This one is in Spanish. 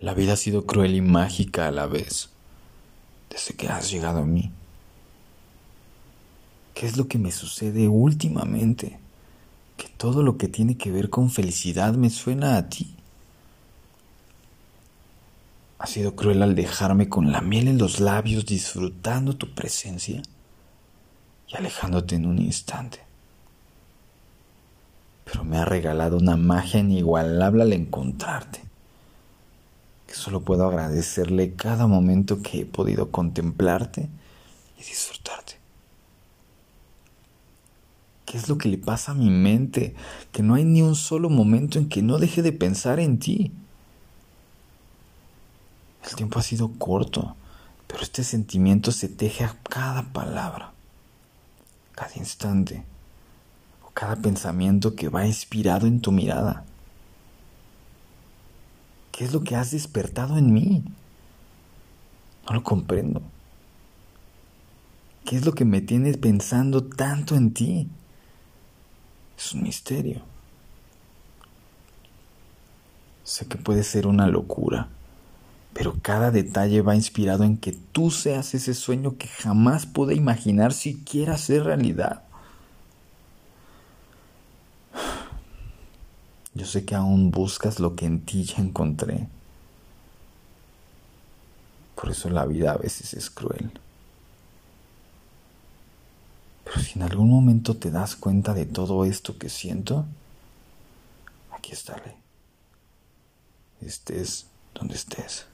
La vida ha sido cruel y mágica a la vez, desde que has llegado a mí. ¿Qué es lo que me sucede últimamente? Que todo lo que tiene que ver con felicidad me suena a ti. Ha sido cruel al dejarme con la miel en los labios disfrutando tu presencia y alejándote en un instante. Pero me ha regalado una magia inigualable al encontrarte que solo puedo agradecerle cada momento que he podido contemplarte y disfrutarte. ¿Qué es lo que le pasa a mi mente? Que no hay ni un solo momento en que no deje de pensar en ti. El tiempo ha sido corto, pero este sentimiento se teje a cada palabra, cada instante o cada pensamiento que va inspirado en tu mirada. ¿Qué es lo que has despertado en mí? No lo comprendo. ¿Qué es lo que me tiene pensando tanto en ti? Es un misterio. Sé que puede ser una locura, pero cada detalle va inspirado en que tú seas ese sueño que jamás pude imaginar siquiera ser realidad. Yo sé que aún buscas lo que en ti ya encontré. Por eso la vida a veces es cruel. Pero si en algún momento te das cuenta de todo esto que siento, aquí estaré. Estés donde estés.